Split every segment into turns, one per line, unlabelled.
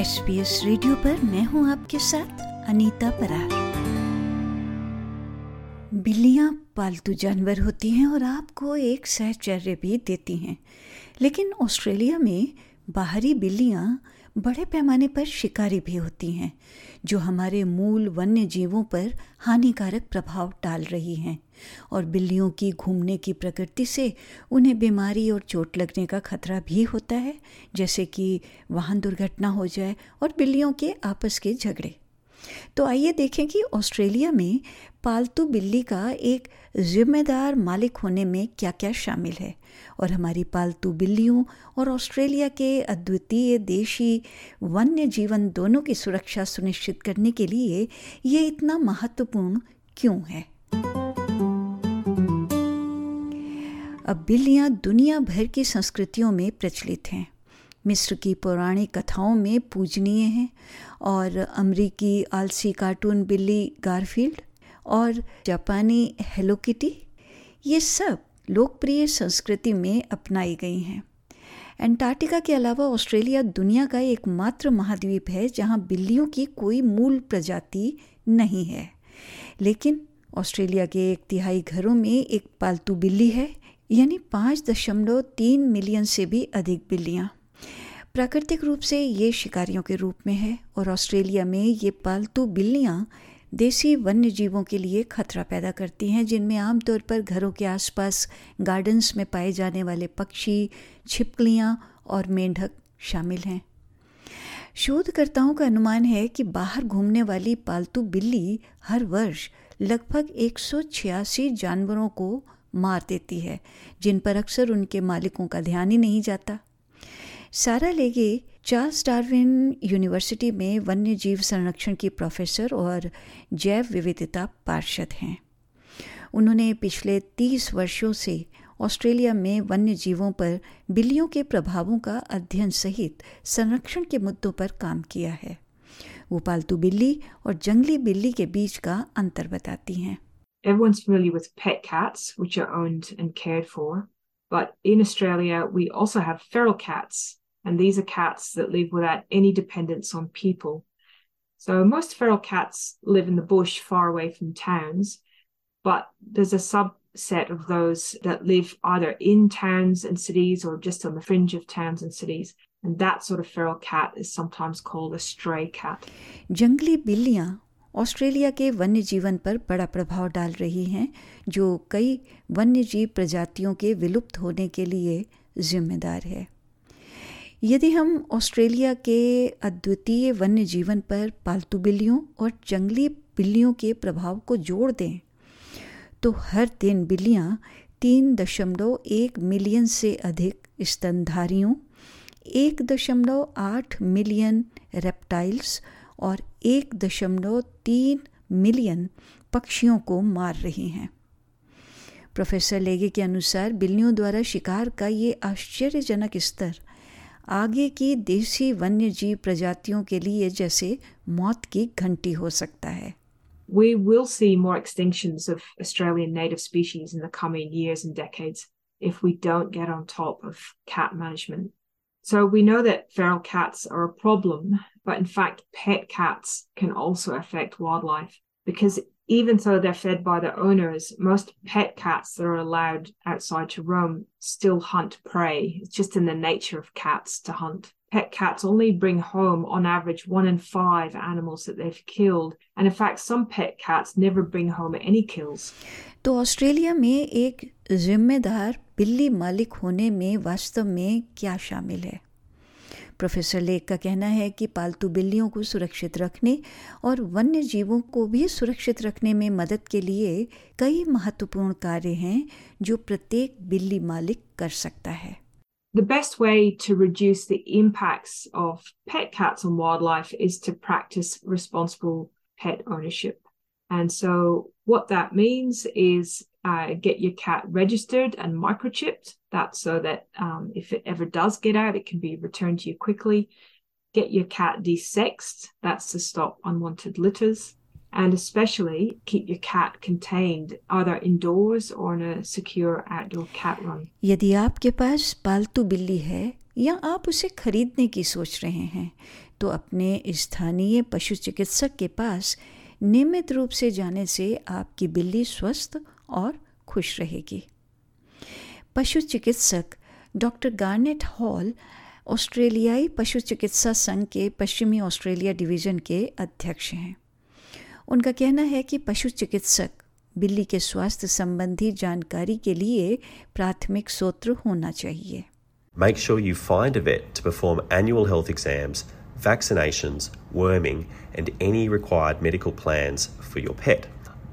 S P S radio पर मैं हूँ आपके साथ अनीता परार बिल्लियाँ पालतू जानवर होती हैं और आपको एक सहचर्य भी देती हैं। लेकिन ऑस्ट्रेलिया में बाहरी बिल्लियाँ बड़े पैमाने पर शिकारी भी होती हैं, जो हमारे मूल वन्य जीवों पर हानिकारक प्रभाव डाल रही हैं। और बिल्लियों की घूमने की प्रकृति से उन्हें बीमारी और चोट लगने का खतरा भी होता है, जैसे कि वाहन दुर्घटना हो जाए और बिल्लियों के आपस के झगड़े। तो आइए देखें कि ऑस्ट्रेलिया में पालतू बिल्ली का एक जिम्मेदार मालिक होने में क्या क्या शामिल है। और हमारी पालतू बिल्लियों और ऑस्ट्रेलिया के अद्वितीय देशी वन्य जीवन दोनों की सुरक्षा सुनिश्चित करने के लिए ये इतना महत्वपूर्ण क्यों है? अब बिल्लियाँ दुनिया भर की संस्कृतियों में प्रचलित हैं। मिस्र की पौराणिक कथाओं में पूजनीय हैं और अमरीकी आलसी कार्टून बिल्ली गारफील्ड और जापानी हेलोकिटी ये सब लोकप्रिय संस्कृति में अपनाई गई हैं। एंटार्क्टिका के अलावा ऑस्ट्रेलिया दुनिया का एकमात्र महाद्वीप है, जहाँ बिल्लियों की कोई मूल प्रजाति नहीं है। लेकिन ऑस्ट्रेलिया के एक तिहाई घरों में एक पालतू बिल्ली है यानी पाँच दशमलव तीन मिलियन से भी अधिक बिल्लियाँ। प्राकृतिक रूप से ये शिकारियों के रूप में है और ऑस्ट्रेलिया में ये पालतू बिल्लियाँ देसी वन्य जीवों के लिए खतरा पैदा करती हैं, जिनमें आमतौर पर घरों के आसपास गार्डन्स में पाए जाने वाले पक्षी, छिपकलियाँ और मेंढक शामिल हैं। शोधकर्ताओं का अनुमान है कि बाहर घूमने वाली पालतू बिल्ली हर वर्ष लगभग एक सौ छियासी जानवरों को मार देती है, जिन पर अक्सर उनके मालिकों का ध्यान ही नहीं जाता। सारा लेगे, चार्ल्स डार्विन यूनिवर्सिटी में वन्य जीव संरक्षण की प्रोफेसर और जैव विविधता पार्षद हैं। उन्होंने पिछले तीस वर्षों से ऑस्ट्रेलिया में वन्य जीवों पर बिल्लियों के प्रभावों का अध्ययन सहित संरक्षण के मुद्दों पर काम किया है। वो पालतू बिल्ली और जंगली बिल्ली के बीच का अंतर बताती हैं।
everyone's familiar with pet cats, which are owned and cared for. But in Australia, we also have feral cats, and these are cats that live without any dependence on people. So most feral cats live in the bush far away from towns, but there's a subset of those that live either in towns and cities or just on the fringe of towns and cities. And that sort of feral cat is sometimes called a stray cat.
Jungli billiyan Australia के वन्य जीवन पर बड़ा प्रभाव डाल रही हैं, जो कई वन्य जीव प्रजातियों के विलुप्त होने के लिए जिम्मेदार है। यदि हम ऑस्ट्रेलिया के अद्वितीय वन्य जीवन पर पालतू बिल्लियों और जंगली बिल्लियों के प्रभाव को जोड़ दें तो हर दिन बिल्लियाँ तीन दशमलव एक मिलियन से अधिक स्तनधारियों, एक दशमलव आठ मिलियन रेप्टाइल्स और एक दशमलव तीन मिलियन पक्षियों को मार रही हैं प्रोफेसर लेगे के अनुसार बिल्लियों द्वारा शिकार का ये आश्चर्यजनक स्तर आगे की देसी वन्य जीव प्रजातियों के लिए जैसे मौत की घंटी हो सकता है
We will see more extinctions of Australian native species in the coming years and decades if we don't get on top of cat management. So we know that feral cats are a problem, but in fact, pet cats can also affect wildlife because even though they're fed by their owners, most pet cats that are allowed outside to roam still hunt prey. It's just in the nature of cats to hunt. Pet cats only bring home, on average, one in five animals that they've killed. And in fact, some pet cats never bring home any kills.
तो Australia में एक जिम्मेदार बिल्ली मालिक होने में वास्तव में क्या शामिल है प्रोफेसर लेक का कहना है कि पालतू बिल्लियों को सुरक्षित रखने और वन्य जीवों को भी सुरक्षित रखने में मदद के लिए कई महत्वपूर्ण कार्य हैं जो प्रत्येक बिल्ली मालिक कर सकता है
The best way to reduce the impacts of pet cats on wildlife is to practice responsible pet ownership. And so, what that means is uh, get your cat registered and microchipped. That's so that um, if it ever does get out, it can be returned to you quickly. Get your cat desexed. That's to stop unwanted litters. And especially keep your cat contained either indoors or in a secure outdoor cat run.
यदि आपके पास पालतू बिल्ली है या आप उसे खरीदने की सोच रहे हैं तो अपने स्थानीय पशु चिकित्सक के पास नियमित रूप से जाने से आपकी बिल्ली स्वस्थ और खुश रहेगी पशु चिकित्सक डॉक्टर गार्नेट हॉल ऑस्ट्रेलियाई पशु चिकित्सा संघ के पश्चिमी ऑस्ट्रेलिया डिवीज़न के अध्यक्ष हैं उनका कहना है कि पशु चिकित्सक बिल्ली के स्वास्थ्य संबंधी जानकारी के लिए प्राथमिक सूत्र होना चाहिए
Make sure you find a vet to perform annual health exams, vaccinations, worming, and any required medical plans for your pet.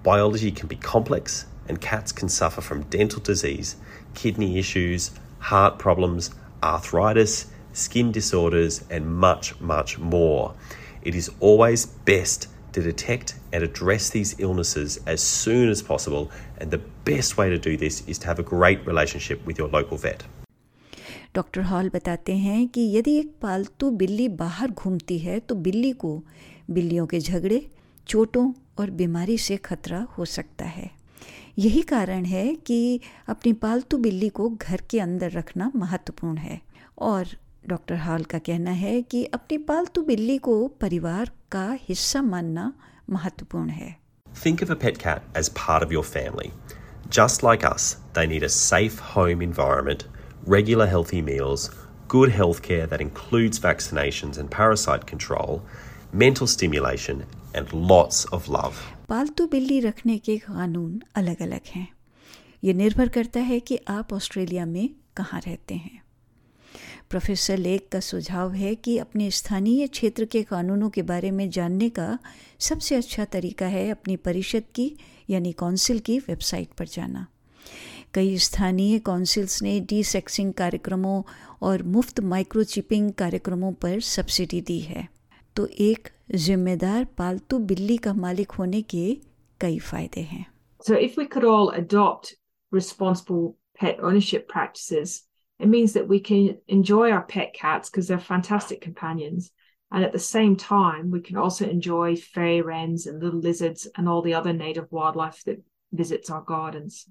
Biology can be complex, and cats can suffer from dental disease, kidney issues, heart problems, arthritis, skin disorders, and much, much more. It is always best to detect and address these illnesses as soon as possible, and the best way to do this is to have a great relationship with your local vet.
Doctor Hall बताते हैं कि यदि एक पालतू बिल्ली बाहर घूमती है तो बिल्ली को बिल्लियों के झगड़े चोटों और बीमारी से खतरा हो सकता है यही कारण है कि अपनी पालतू बिल्ली को घर के अंदर रखना महत्वपूर्ण है और डॉक्टर हॉल का कहना है कि अपनी पालतू बिल्ली को परिवार का हिस्सा मानना महत्वपूर्ण है
Think of a pet cat as part of your family. Just like us, they need a safe home environment, regular healthy meals, good healthcare that includes vaccinations and parasite control, mental stimulation, and lots of love.
पालतू बिल्ली रखने के कानून अलग अलग हैं। ये निर्भर करता है कि आप ऑस्ट्रेलिया में कहाँ रहते हैं। प्रोफेसर लेक का सुझाव है कि अपने स्थानीय क्षेत्र के कानूनों के बारे में जानने का सबसे अच्छा तरीका है अपनी परिषद की, यानी काउंसिल की वेबसाइट पर जाना। कई स्थानीय काउंसिल्स ने डी सेक्सिंग कार्यक्रमों और मुफ़्त माइक्रोचिपिंग कार्यक्रमों पर सब्सिडी दी है। तो एक जिम्मेदार पालतू बिल्ली का मालिक होने के कई फायदे हैं
So, if we could all adopt responsible pet ownership practices, it means that we can enjoy our pet cats because they're fantastic companions. And at the same time, we can also enjoy fairy wrens and little lizards and all the other native wildlife that visits our gardens.